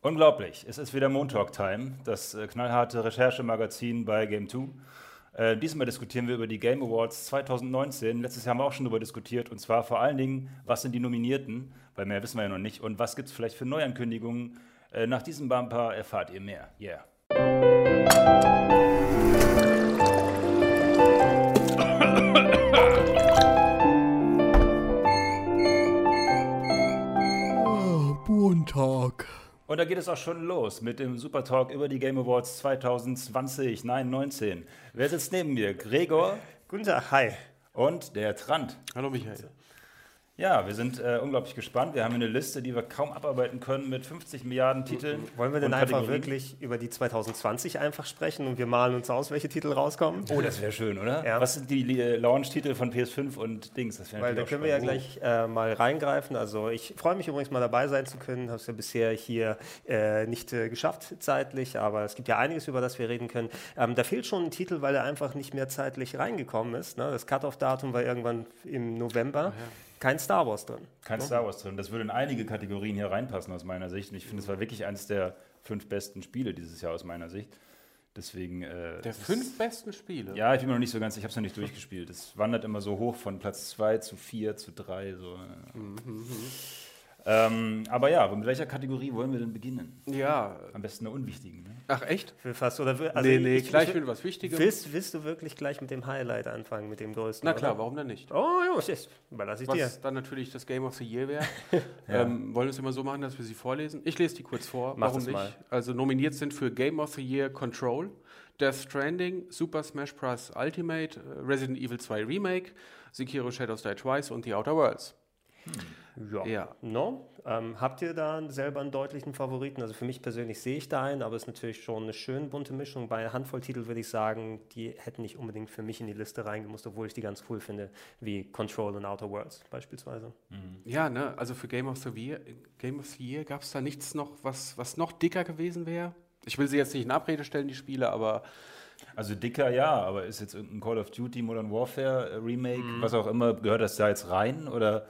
Unglaublich, es ist wieder Montalk Time, das äh, knallharte Recherchemagazin bei Game 2. Äh, diesmal diskutieren wir über die Game Awards 2019. Letztes Jahr haben wir auch schon darüber diskutiert und zwar vor allen Dingen, was sind die Nominierten, weil mehr wissen wir ja noch nicht und was gibt es vielleicht für Neuankündigungen. Äh, nach diesem Bumper erfahrt ihr mehr. Yeah. Und da geht es auch schon los mit dem Super Talk über die Game Awards 2020, nein, 19. Wer sitzt neben mir? Gregor Guten Tag, hi. und der Trant. Hallo Michael. Ja, wir sind äh, unglaublich gespannt. Wir haben eine Liste, die wir kaum abarbeiten können mit 50 Milliarden Titeln. Wollen wir denn einfach wirklich über die 2020 einfach sprechen und wir malen uns aus, welche Titel rauskommen? Oh, das wäre schön, oder? Ja. Was sind die äh, Launch-Titel von PS5 und Dings? Das wäre Weil da können wir ja gleich äh, mal reingreifen. Also ich freue mich übrigens mal dabei sein zu können. Habe es ja bisher hier äh, nicht äh, geschafft zeitlich, aber es gibt ja einiges, über das wir reden können. Ähm, da fehlt schon ein Titel, weil er einfach nicht mehr zeitlich reingekommen ist. Ne? Das Cut-off-Datum war irgendwann im November. Kein Star Wars drin. Kein Star Wars drin. Das würde in einige Kategorien hier reinpassen aus meiner Sicht. Und ich finde, es war wirklich eines der fünf besten Spiele dieses Jahr aus meiner Sicht. Deswegen. Äh, Der fünf besten Spiele. Ja, ich bin mir noch nicht so ganz, ich habe es noch nicht durchgespielt. Es wandert immer so hoch von Platz 2 zu 4 zu 3. So. Ähm, aber ja, mit welcher Kategorie wollen wir denn beginnen? Ja. Am besten eine unwichtigen. Ne? Ach echt? Will fast, oder will, also nee, nee, ich- gleich ich- mit was Wichtigem. Willst, willst du wirklich gleich mit dem Highlight anfangen, mit dem größten? Na klar, oder? warum denn nicht? Oh, ja, das überlasse ich dir. Was dann natürlich das Game of the Year wäre. ähm, wollen wir es immer so machen, dass wir sie vorlesen? Ich lese die kurz vor. Mach warum nicht? mal. Also nominiert sind für Game of the Year Control, Death Stranding, Super Smash Bros. Ultimate, äh, Resident Evil 2 Remake, Sekiro Shadows Die Twice und The Outer Worlds. Ja. Ja. No? Ähm, habt ihr da selber einen deutlichen Favoriten? Also für mich persönlich sehe ich da einen, aber es ist natürlich schon eine schön bunte Mischung. Bei einer Handvoll Titel würde ich sagen, die hätten nicht unbedingt für mich in die Liste reingemusst, obwohl ich die ganz cool finde, wie Control und Outer Worlds beispielsweise. Ja, ne, also für Game of the Year, Game of the Year gab es da nichts noch, was, was noch dicker gewesen wäre? Ich will sie jetzt nicht in Abrede stellen, die Spiele, aber Also dicker ja, aber ist jetzt irgendein Call of Duty Modern Warfare äh, Remake, Mhm. was auch immer, gehört das da jetzt rein? Oder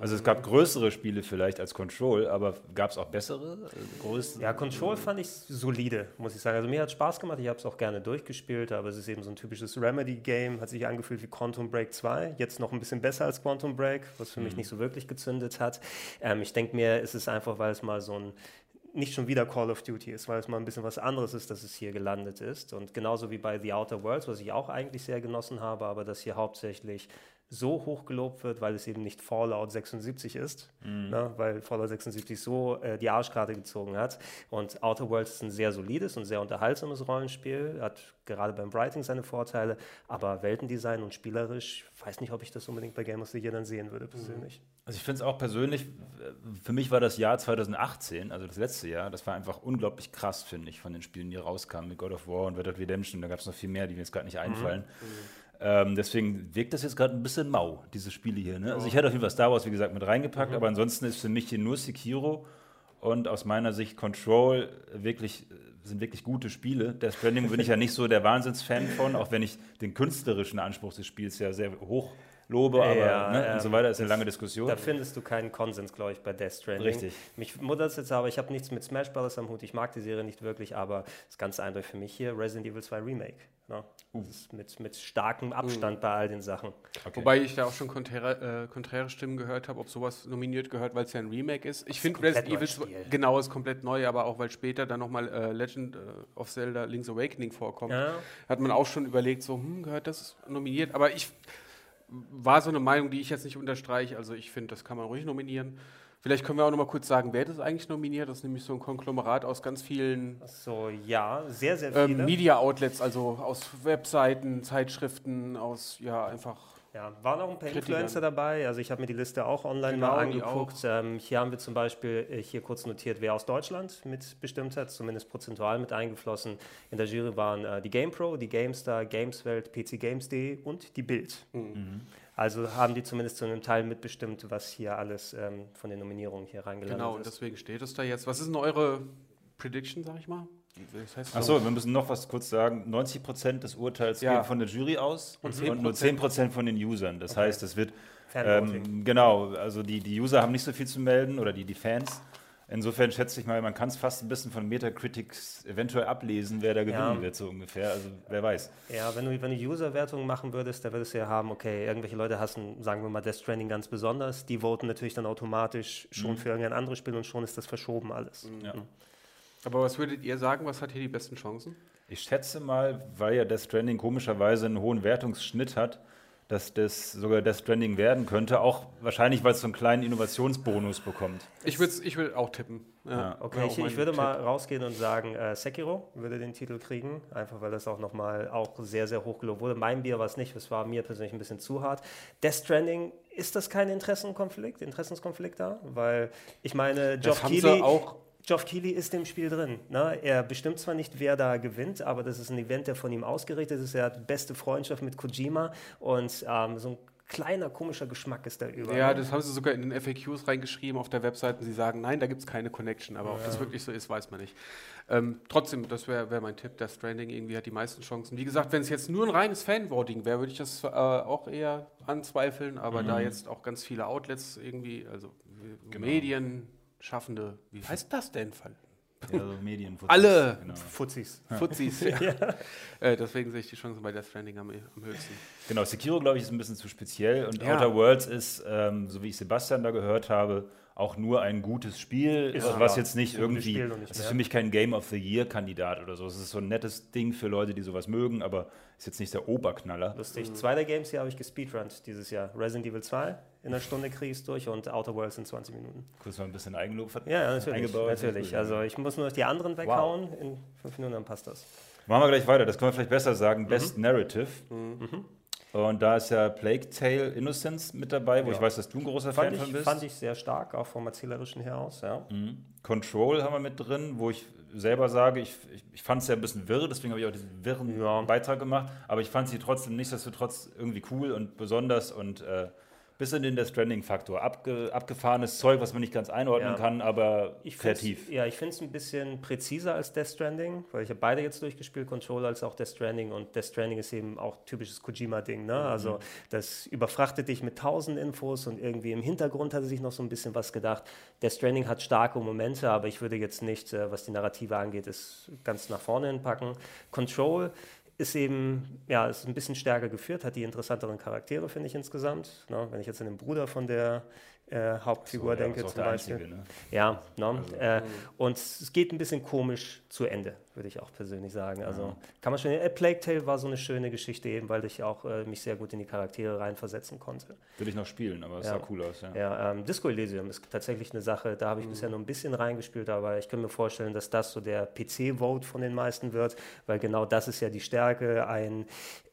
also es gab größere Spiele vielleicht als Control, aber gab es auch bessere? Größere? Ja, Control fand ich solide, muss ich sagen. Also mir hat Spaß gemacht, ich habe es auch gerne durchgespielt, aber es ist eben so ein typisches Remedy-Game, hat sich angefühlt wie Quantum Break 2, jetzt noch ein bisschen besser als Quantum Break, was für mich nicht so wirklich gezündet hat. Ähm, ich denke mir, es ist einfach, weil es mal so ein nicht schon wieder Call of Duty ist, weil es mal ein bisschen was anderes ist, dass es hier gelandet ist. Und genauso wie bei The Outer Worlds, was ich auch eigentlich sehr genossen habe, aber das hier hauptsächlich so hoch gelobt wird, weil es eben nicht Fallout 76 ist, ne, weil Fallout 76 so äh, die Arschkarte gezogen hat. Und Outer Worlds ist ein sehr solides und sehr unterhaltsames Rollenspiel, hat gerade beim Writing seine Vorteile, aber Weltendesign und spielerisch, weiß nicht, ob ich das unbedingt bei Game of the Year dann sehen würde persönlich. Also ich finde es auch persönlich, für mich war das Jahr 2018, also das letzte Jahr, das war einfach unglaublich krass, finde ich, von den Spielen, die rauskamen, mit God of War und Red Dead Redemption, da gab es noch viel mehr, die mir jetzt gerade nicht einfallen. Ähm, deswegen wirkt das jetzt gerade ein bisschen mau, diese Spiele hier. Ne? Also ich hätte auf jeden Fall Star Wars, wie gesagt, mit reingepackt, aber ansonsten ist für mich hier nur Sekiro und aus meiner Sicht Control wirklich, sind wirklich gute Spiele. Death Stranding bin ich ja nicht so der Wahnsinnsfan von, auch wenn ich den künstlerischen Anspruch des Spiels ja sehr hoch lobe, aber Ja, ne, und ähm, so weiter ist eine lange Diskussion. Da findest du keinen Konsens, glaube ich, bei Death Stranding. Richtig. Mich wundert es jetzt aber, ich habe nichts mit Smash Bros. am Hut, ich mag die Serie nicht wirklich, aber das ist ganz eindeutig für mich hier Resident Evil 2 Remake. Ne? Mit, mit starkem Abstand bei all den Sachen. Okay. Wobei ich da auch schon konträre, äh, konträre Stimmen gehört habe, ob sowas nominiert gehört, weil es ja ein Remake ist. Ich finde Resident Evil neues 2 Spiel. genau ist komplett neu, aber auch weil später dann nochmal äh, Legend äh, of Zelda Link's Awakening vorkommt, Ja. hat man auch schon überlegt, so, hm, gehört das nominiert? Aber ich war so eine Meinung, die ich jetzt nicht unterstreiche. Also ich finde, das kann man ruhig nominieren. Vielleicht können wir auch noch mal kurz sagen, wer das eigentlich nominiert. Das ist nämlich so ein Konglomerat aus ganz vielen So, ja, sehr, sehr viele. ähm, Media-Outlets, also aus Webseiten, Zeitschriften, aus, ja, einfach Ja, waren auch ein paar Kritikern. Influencer dabei. Also ich habe mir die Liste auch online Genau, mal die angeguckt. Ähm, hier haben wir zum Beispiel äh, hier kurz notiert, wer aus Deutschland mitbestimmt hat, zumindest prozentual mit eingeflossen. In der Jury waren äh, die GamePro, die GameStar, Gameswelt, PCGames.de und die Bild. Mhm. Also haben die zumindest zu einem Teil mitbestimmt, was hier alles ähm, von den Nominierungen hier reingelandet Genau, und ist. deswegen steht es da jetzt. Was ist denn eure Prediction, sag ich mal? Das heißt Achso, wir müssen noch was kurz sagen. 90 Prozent des Urteils Ja. gehen von der Jury aus Und und, 10%. nur 10 Prozent von den Usern. Das heißt, es wird ähm, genau, also die, die User haben nicht so viel zu melden oder die, die Fans. Insofern schätze ich mal, man kann es fast ein bisschen von Metacritics eventuell ablesen, wer da gewinnen ja. wird, so ungefähr. Also wer weiß. Ja, wenn du, wenn du User-Wertungen machen würdest, dann würdest du ja haben, okay, irgendwelche Leute hassen, sagen wir mal, Death Stranding ganz besonders. Die voten natürlich dann automatisch schon mhm. für irgendein anderes Spiel und schon ist das verschoben alles. Ja. Mhm. Aber was würdet ihr sagen, was hat hier die besten Chancen? Ich schätze mal, weil ja Death Stranding komischerweise einen hohen Wertungsschnitt hat, dass das sogar Death Stranding werden könnte. Auch wahrscheinlich, weil es so einen kleinen Innovationsbonus bekommt. Ich, ich will auch tippen. Ja, ja okay, ich, ich, würde Tipp. mal rausgehen und sagen, äh, Sekiro würde den Titel kriegen, einfach weil das auch nochmal auch sehr, sehr hoch gelobt wurde. Mein Bier war es nicht, es war mir persönlich ein bisschen zu hart. Death Stranding, ist das kein Interessenkonflikt, Interessenskonflikt da? Weil ich meine, Geoff Keighley... auch Geoff Keighley ist im Spiel drin. Ne? Er bestimmt zwar nicht, wer da gewinnt, aber das ist ein Event, der von ihm ausgerichtet ist. Er hat beste Freundschaft mit Kojima und ähm, so ein kleiner komischer Geschmack ist da über. Ja, das haben sie sogar in den FAQs reingeschrieben auf der Webseite. Sie sagen, nein, da gibt es keine Connection. Aber ja. ob das wirklich so ist, weiß man nicht. Ähm, trotzdem, das wäre wär mein Tipp. Der Stranding irgendwie hat die meisten Chancen. Wie gesagt, wenn es jetzt nur ein reines Fanvoting wäre, würde ich das äh, auch eher anzweifeln. Aber mhm. da jetzt auch ganz viele Outlets irgendwie, also genau. Medien, Schaffende, wie heißt das denn? Ja, also Medien. Alle genau. Fuzis. Fuzis, ja. ja. Äh, deswegen sehe ich die Chancen bei Death Stranding am, am höchsten. Genau, Sekiro, glaube ich, ist ein bisschen zu speziell und ja. Outer Worlds ist, ähm, so wie ich Sebastian da gehört habe, auch nur ein gutes Spiel, ist was jetzt nicht irgendwie, es ist für mich kein Game of the Year Kandidat oder so. Es ist so ein nettes Ding für Leute, die sowas mögen, aber ist jetzt nicht der Oberknaller. Lustig. Mhm. Zwei der Games hier habe ich gespeedrunnt dieses Jahr. Resident Evil 2 in einer Stunde kriegst durch und Outer Worlds in 20 Minuten. Kurz mal ein bisschen Eigenlob ja, ja, natürlich, eingebaut. Natürlich. Also ich muss nur die anderen weghauen. Wow. In fünf Minuten, dann passt das. Machen wir gleich weiter. Das können wir vielleicht besser sagen. Mhm. Best Narrative. Mhm. Und da ist ja Plague Tale Innocence mit dabei, wo ja. ich weiß, dass du ein großer fand Fan ich, von bist. Fand ich sehr stark, auch vom erzählerischen her aus. Ja. Mhm. Control haben wir mit drin, wo ich selber sage, ich, ich, ich fand es ja ein bisschen wirr, deswegen habe ich auch diesen wirren ja. Beitrag gemacht, aber ich fand sie trotzdem nichtsdestotrotz irgendwie cool und besonders und äh, bis in den Death Stranding-Faktor. Abge, abgefahrenes Zeug, was man nicht ganz einordnen ja. kann, aber ich kreativ. Ja, ich finde es ein bisschen präziser als Death Stranding, weil ich habe beide jetzt durchgespielt, Control als auch Death Stranding und Death Stranding ist eben auch typisches Kojima-Ding. Ne? Mhm. Also das überfrachtet dich mit tausend Infos und irgendwie im Hintergrund hat er sich noch so ein bisschen was gedacht. Death Stranding hat starke Momente, aber ich würde jetzt nicht, äh, was die Narrative angeht, es ganz nach vorne hinpacken. Control ist eben, ja, ist ein bisschen stärker geführt, hat die interessanteren Charaktere, finde ich insgesamt. Ne? Wenn ich jetzt an den Bruder von der äh, Hauptfigur so, denke, zum Beispiel. Einzige, ne? Ja, ne? Also, äh, und es geht ein bisschen komisch zu Ende würde ich auch persönlich sagen. Also kann man schon. Äh, Plague Tale war so eine schöne Geschichte eben, weil ich auch äh, mich sehr gut in die Charaktere reinversetzen konnte. Will ich noch spielen, aber es ja. sah cool aus. Ja, ja ähm, Disco Elysium ist tatsächlich eine Sache, da habe ich mhm. bisher nur ein bisschen reingespielt, aber ich kann mir vorstellen, dass das so der PC-Vote von den meisten wird, weil genau das ist ja die Stärke, ein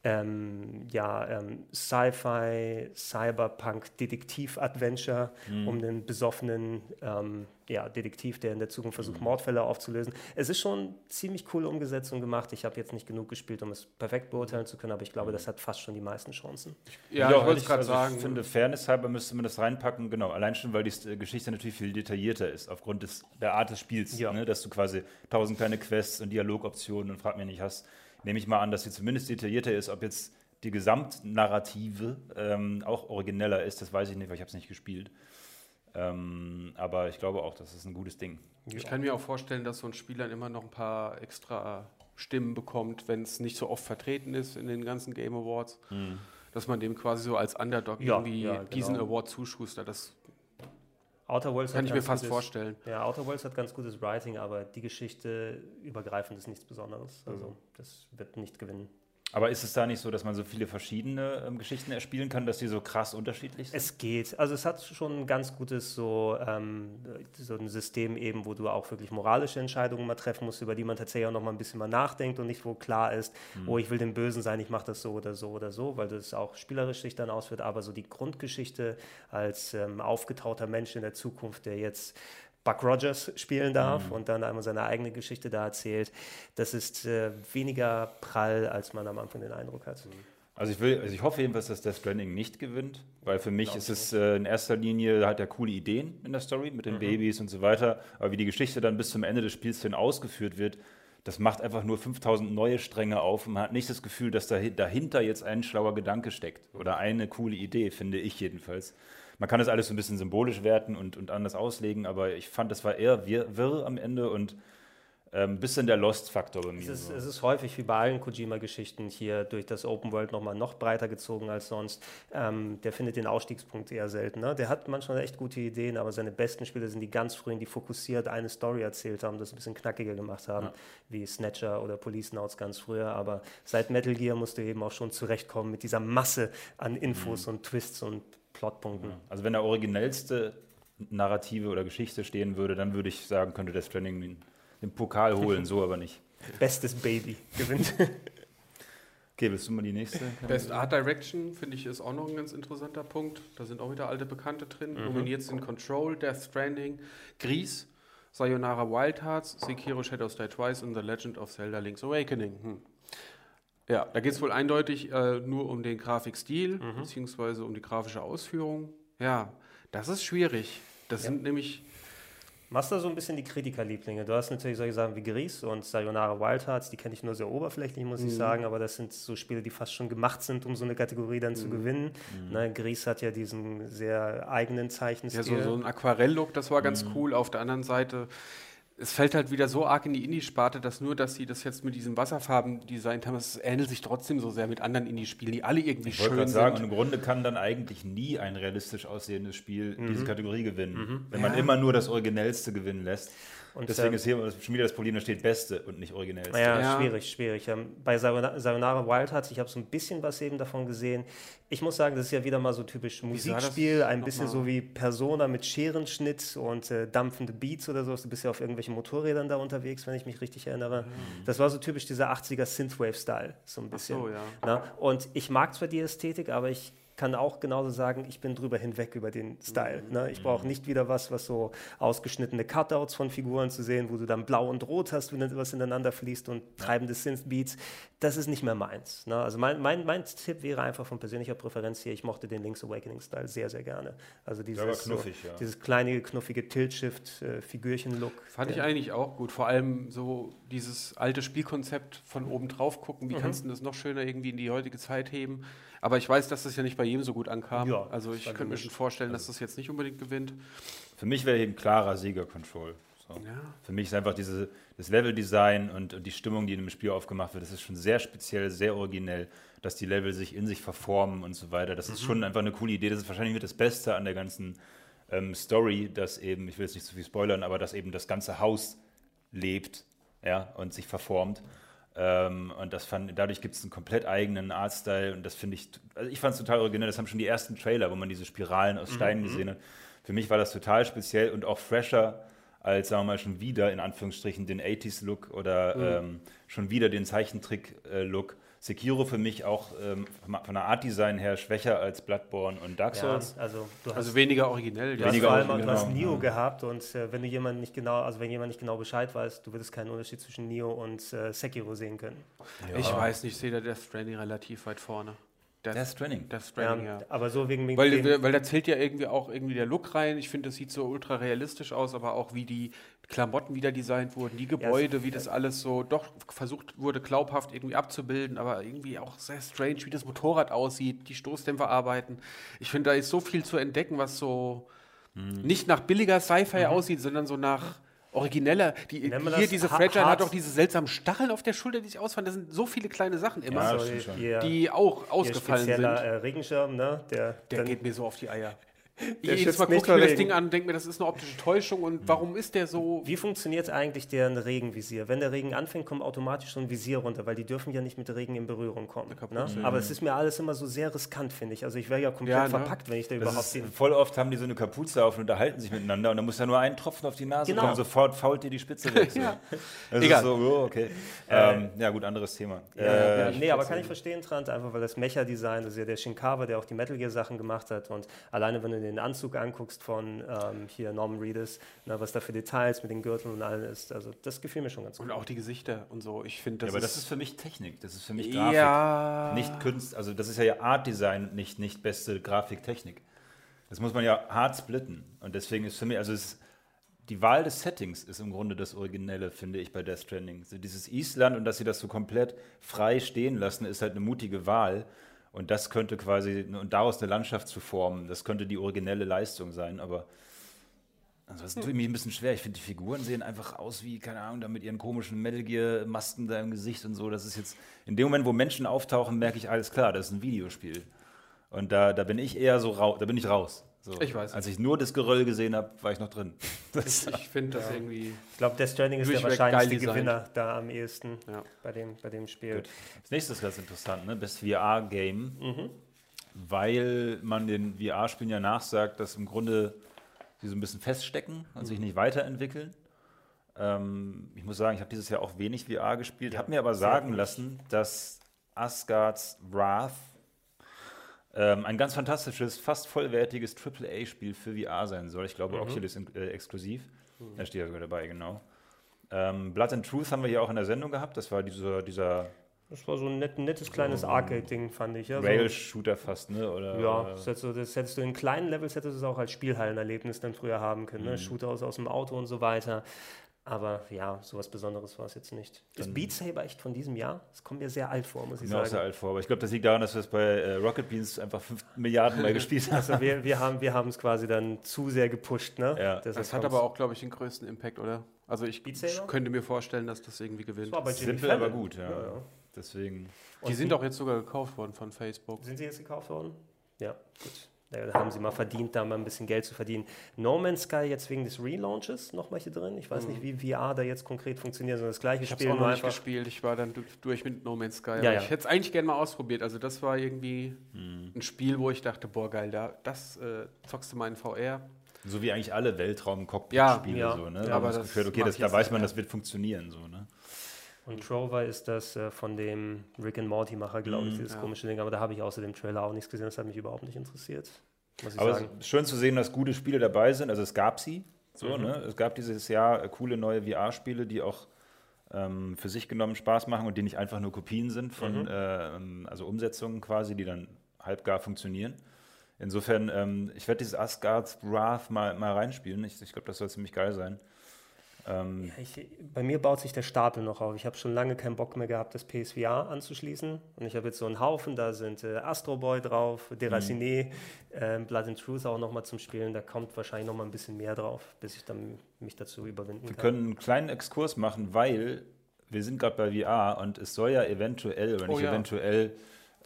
ähm, ja, ähm, Sci-Fi, Cyberpunk, Detektiv-Adventure mhm. um den besoffenen ähm, ja, Detektiv, der in der Zukunft versucht, mhm. Mordfälle aufzulösen. Es ist schon ziemlich coole Umgesetzung gemacht. Ich habe jetzt nicht genug gespielt, um es perfekt beurteilen zu können, aber ich glaube, das hat fast schon die meisten Chancen. Ja, ja ich wollte gerade also sagen. Ich finde, Fairness halber müsste man das reinpacken, genau. Allein schon, weil die äh, Geschichte natürlich viel detaillierter ist, aufgrund des, der Art des Spiels, ja. ne? dass du quasi tausend kleine Quests und Dialogoptionen und frag mir nicht hast. Nehme ich mal an, dass sie zumindest detaillierter ist, ob jetzt die Gesamtnarrative ähm, auch origineller ist, das weiß ich nicht, weil ich habe es nicht gespielt. Ähm, aber ich glaube auch, das ist ein gutes Ding. Ich kann mir auch vorstellen, dass so ein Spiel dann immer noch ein paar extra Stimmen bekommt, wenn es nicht so oft vertreten ist in den ganzen Game Awards. Mhm. Dass man dem quasi so als Underdog ja, irgendwie ja, genau. diesen Award zuschustert. Das Outer Worlds kann ich mir fast gutes, vorstellen. Ja, Outer Worlds hat ganz gutes Writing, aber die Geschichte übergreifend ist nichts Besonderes. Also mhm. das wird nicht gewinnen. Aber ist es da nicht so, dass man so viele verschiedene ähm, Geschichten erspielen kann, dass die so krass unterschiedlich sind? Es geht. Also es hat schon ein ganz gutes so, ähm, so ein System eben, wo du auch wirklich moralische Entscheidungen mal treffen musst, über die man tatsächlich auch noch mal ein bisschen mal nachdenkt und nicht wo klar ist, hm. oh, ich will den Bösen sein, ich mache das so oder so oder so, weil das auch spielerisch sich dann ausführt. Aber so die Grundgeschichte als ähm, aufgetauchter Mensch in der Zukunft, der jetzt Buck Rogers spielen darf mhm. und dann einmal seine eigene Geschichte da erzählt. Das ist äh, weniger prall, als man am Anfang den Eindruck hat. Mhm. Also ich, will, also ich hoffe jedenfalls, dass Death Stranding nicht gewinnt, weil für mich ist es äh, in erster Linie, hat er coole Ideen in der Story mit den mhm. Babys und so weiter, aber wie die Geschichte dann bis zum Ende des Spiels hin ausgeführt wird, das macht einfach nur 5000 neue Stränge auf und man hat nicht das Gefühl, dass dahinter jetzt ein schlauer Gedanke steckt oder eine coole Idee, finde ich jedenfalls. Man kann das alles so ein bisschen symbolisch werten und, und anders auslegen, aber ich fand, das war eher wirr, wirr am Ende und ein ähm, bisschen der Lost-Faktor bei mir. Es ist, so. es ist, häufig wie bei allen Kojima-Geschichten hier durch das Open World nochmal noch breiter gezogen als sonst. Ähm, der findet den Ausstiegspunkt eher selten. Ne? Der hat manchmal echt gute Ideen, aber seine besten Spiele sind die ganz frühen, die fokussiert eine Story erzählt haben, das ein bisschen knackiger gemacht haben, ja. wie Snatcher oder Police Notes ganz früher. Aber seit Metal Gear musst du eben auch schon zurechtkommen mit dieser Masse an Infos mhm. und Twists und Plotpunkten. Ja. Also wenn der originellste Narrative oder Geschichte stehen würde, dann würde ich sagen, könnte Death Stranding den Pokal holen, so aber nicht. Bestes Baby gewinnt. Okay, willst du mal die nächste? Best Art Direction, finde ich, ist auch noch ein ganz interessanter Punkt. Da sind auch wieder alte Bekannte drin. Mhm. Nominiert sind Control, Death Stranding, Grease, Sayonara Wild Hearts, Sekiro Shadows Die Twice und The Legend of Zelda Link's Awakening. Hm. Ja, da geht es wohl eindeutig äh, nur um den Grafikstil, mhm. beziehungsweise um die grafische Ausführung. Ja, das ist schwierig. Das ja. sind nämlich Machst du so ein bisschen die Kritikerlieblinge? Du hast natürlich solche Sachen wie Gris und Sayonara Wild Hearts, die kenne ich nur sehr oberflächlich, muss mhm. ich sagen, aber das sind so Spiele, die fast schon gemacht sind, um so eine Kategorie dann mhm. zu gewinnen. Mhm. Ne, Gris hat ja diesen sehr eigenen Zeichenstil. Ja, so, so ein Aquarell-Look, das war ganz mhm. cool. Auf der anderen Seite es fällt halt wieder so arg in die Indie-Sparte, dass nur, dass sie das jetzt mit diesen Wasserfarben designt haben, es ähnelt sich trotzdem so sehr mit anderen Indie-Spielen, die alle irgendwie ich schön sind. sagen, im Grunde kann dann eigentlich nie ein realistisch aussehendes Spiel mhm. diese Kategorie gewinnen, mhm. wenn man immer nur das Originellste gewinnen lässt. Und Deswegen ähm, ist hier schon wieder das Problem, da steht Beste und nicht Originellste. Ja, ja. schwierig, schwierig. Ähm, bei Sayonara Wild Hearts, ich habe so ein bisschen was eben davon gesehen. Ich muss sagen, das ist ja wieder mal so typisch Musikspiel, ein bisschen so wie Persona mit Scherenschnitt und äh, dampfende Beats oder so. Du bist ja auf irgendwelchen Motorrädern da unterwegs, wenn ich mich richtig erinnere. Mhm. Das war so typisch dieser 80er Synthwave-Style, so ein bisschen. Ach so, ja. Na? Und ich mag zwar die Ästhetik, aber ich kann auch genauso sagen, ich bin drüber hinweg über den Style. Mhm. Ne? Ich brauche mhm. nicht wieder was, was so ausgeschnittene Cutouts von Figuren zu sehen, wo du dann blau und rot hast, wenn was ineinander fließt und treibende Synth-Beats. Das ist nicht mehr meins. Ne? Also mein, mein, mein Tipp wäre einfach von persönlicher Präferenz hier, ich mochte den Link's Awakening-Style sehr, sehr gerne. Also dieses, knuffig, so, ja. dieses kleine, knuffige Tilt-Shift-Figürchen-Look. Äh, Fand ich eigentlich auch gut. Vor allem so dieses alte Spielkonzept von oben drauf gucken, wie mhm. kannst du das noch schöner irgendwie in die heutige Zeit heben. Aber ich weiß, dass das ja nicht bei jedem so gut ankam. Ja, also ich könnte mir schon vorstellen, dass das jetzt nicht unbedingt gewinnt. Für mich wäre hier ein klarer Sieger-Control. So. Ja. Für mich ist einfach diese, das Level-Design und, und, die Stimmung, die in dem Spiel aufgemacht wird, das ist schon sehr speziell, sehr originell, dass die Level sich in sich verformen und so weiter. Das mhm. ist schon einfach eine coole Idee. Das ist wahrscheinlich mit das Beste an der ganzen ähm, Story, dass eben, ich will jetzt nicht zu viel spoilern, aber dass eben das ganze Haus lebt ja, und sich verformt. Ähm, und das fand, dadurch gibt es einen komplett eigenen Artstyle und das finde ich, also ich fand es total originell. Das haben schon die ersten Trailer, wo man diese Spiralen aus Steinen mhm. gesehen hat. Für mich war das total speziell und auch fresher als, sagen wir mal, schon wieder in Anführungsstrichen den 80s-Look oder mhm. ähm, schon wieder den Zeichentrick-Look. Sekiro für mich auch ähm, von der Art Design her schwächer als Bloodborne und Dark Souls. Ja, also, also, weniger originell. Du weniger hast, allem, du hast Nio ja. gehabt und äh, wenn du jemand nicht genau, also wenn jemand nicht genau Bescheid weiß, du würdest keinen Unterschied zwischen Nio und äh, Sekiro sehen können. Ja. Ich weiß nicht, ich sehe da Death Stranding relativ weit vorne. Death, Death Stranding. Death Stranding, ja, ja. Aber so wegen, wegen weil, weil da zählt ja irgendwie auch irgendwie der Look rein. Ich finde, das sieht so ultra realistisch aus, aber auch wie die Klamotten wieder designt wurden, die Gebäude, ja, wie das alles so doch versucht wurde, glaubhaft irgendwie abzubilden, aber irgendwie auch sehr strange, wie das Motorrad aussieht, die Stoßdämpfer arbeiten. Ich finde, da ist so viel zu entdecken, was so hm. nicht nach billiger Sci-Fi mhm. aussieht, sondern so nach origineller. Die, hier diese Fragile hat auch diese seltsamen Stacheln auf der Schulter, die sich ausfallen. Das sind so viele kleine Sachen immer, ja, so, die auch ausgefallen sind. Äh, Regenschirm, ne? Der, der geht mir so auf die Eier. Jedes Mal gucke ich mir das Ding an und denke mir, das ist eine optische Täuschung und mhm. warum ist der so. Wie funktioniert eigentlich deren Regenvisier? Wenn der Regen anfängt, kommt automatisch so ein Visier runter, weil die dürfen ja nicht mit Regen in Berührung kommen. Ne? Aber es ist mir alles immer so sehr riskant, finde ich. Also ich wäre ja komplett ja, ne? verpackt, wenn ich da das überhaupt bin. Voll oft haben die so eine Kapuze auf und unterhalten sich miteinander und dann muss ja nur ein Tropfen auf die Nase genau. kommen, sofort fault dir die Spitze weg. So. ja. Das Egal. ist so, oh, okay. Äh, ähm, ja, gut, anderes Thema. Ja, äh, nee, aber kann ich verstehen, Trant, einfach weil das Mecha-Design, das ist ja der Shinkawa, der auch die Metal Gear-Sachen gemacht hat und alleine, wenn du den Anzug anguckst, von ähm, hier Norman Reedus, na, was da für Details mit den Gürteln und allem ist. Also das gefiel mir schon ganz gut. Und auch die Gesichter und so. Ich finde, das ja, aber das ist für mich Technik, das ist für mich Grafik, ja. nicht Kunst. Also das ist ja Art Design, nicht nicht beste Grafiktechnik. Das muss man ja hart splitten. Und deswegen ist für mich, also es, die Wahl des Settings ist im Grunde das Originelle, finde ich, bei Death Stranding. So dieses Island und dass sie das so komplett frei stehen lassen, ist halt eine mutige Wahl. Und das könnte quasi, und daraus eine Landschaft zu formen, das könnte die originelle Leistung sein, aber ansonsten tue ich mich ein bisschen schwer. Ich finde, die Figuren sehen einfach aus wie, keine Ahnung, da mit ihren komischen Metal Gear-Masken da im Gesicht und so. Das ist jetzt, in dem Moment, wo Menschen auftauchen, merke ich, alles klar, das ist ein Videospiel. Und da, da bin ich eher so raus, da bin ich raus. So. Ich weiß Als ich nur das Geröll gesehen habe, war ich noch drin. Ich, ich finde das irgendwie. Ich glaube, Death Stranding ist der wahrscheinlichste. Gewinner da am ehesten Ja. bei, dem, bei dem Spiel. Gut. Das nächste ist ganz interessant, ne? Best VR-Game, Mhm. weil man den VR-Spielen ja nachsagt, dass im Grunde sie so ein bisschen feststecken und Mhm. sich nicht weiterentwickeln. Ähm, ich muss sagen, ich habe dieses Jahr auch wenig VR gespielt, Ja, habe mir aber sagen lassen, dass Asgard's Wrath ähm, ein ganz fantastisches, fast vollwertiges AAA-Spiel für VR sein soll. Ich glaube, Mhm. Oculus äh, exklusiv. Da steht ja sogar dabei, genau. Ähm, Blood and Truth haben wir hier auch in der Sendung gehabt. Das war dieser, dieser Das war so ein net, nettes kleines Arcade-Ding, fand ich. Ja, so, Rail-Shooter fast, ne? Oder, ja das, hättest du, das hättest du in kleinen Levels hättest du es auch als Spielhallenerlebnis dann früher haben können. Mhm. Ne? Shooter aus, aus dem Auto und so weiter. Aber ja, sowas Besonderes war es jetzt nicht. Ist Beat Saber echt von diesem Jahr? Das kommt mir sehr alt vor, muss ich Kommt mir auch sehr sagen. alt vor. Aber ich glaube, das liegt daran, dass wir es bei äh, Rocket Beans einfach 5 Milliarden Mal gespielt haben. Also wir, wir haben wir haben es quasi dann zu sehr gepusht. Ne? Ja. Deshalb Das hat aber auch, glaube ich, den größten Impact, oder? Also ich könnte mir vorstellen, dass das irgendwie gewinnt. Das war bei Simpel, aber gut, ja. Ja, ja. Deswegen. Die sind auch jetzt sogar gekauft worden von Facebook. Sind sie jetzt gekauft worden? Ja, gut. Ja, Da haben sie mal verdient, da mal ein bisschen Geld zu verdienen. No Man's Sky jetzt wegen des Relaunches nochmal hier drin. Ich weiß nicht, wie VR da jetzt konkret funktioniert, sondern das gleiche Ich habe es Spiel. auch noch nur nicht gespielt. Ich war dann du- durch mit No Man's Sky. Ja, ja. Ich hätte es eigentlich gerne mal ausprobiert. Also das war irgendwie Hm. ein Spiel, wo ich dachte, boah geil, da, das äh, zockst du mal in VR. So wie eigentlich alle Weltraum-Cockpit-Spiele. Ja, so, ne? ja, aber das Gefühl, okay, das, ich da weiß man, das wird funktionieren. So, ne? Und Trover ist das äh, von dem Rick and Morty Macher, glaube ich, Mhm, dieses ja. komische Ding. Aber da habe ich außer dem Trailer auch nichts gesehen. Das hat mich überhaupt nicht interessiert. Aber es sagen. ist schön zu sehen, dass gute Spiele dabei sind. Also es gab sie. So, Mhm. ne? Es gab dieses Jahr äh, coole neue VR-Spiele, die auch ähm, für sich genommen Spaß machen und die nicht einfach nur Kopien sind von, Mhm. ähm, also Umsetzungen quasi, die dann halbgar funktionieren. Insofern, ähm, ich werde dieses Asgard's Wrath mal, mal reinspielen. Ich, ich glaube, das soll ziemlich geil sein. Ähm, Ja, ich, bei mir baut sich der Stapel noch auf. Ich habe schon lange keinen Bock mehr gehabt, das PSVR anzuschließen. Und ich habe jetzt so einen Haufen, da sind äh, Astro Boy drauf, Deraciné, äh, Blood and Truth auch nochmal zum Spielen. Da kommt wahrscheinlich nochmal ein bisschen mehr drauf, bis ich dann mich dazu überwinden Wir kann. können einen kleinen Exkurs machen, weil wir sind gerade bei VR und es soll ja eventuell oder Oh nicht ja. eventuell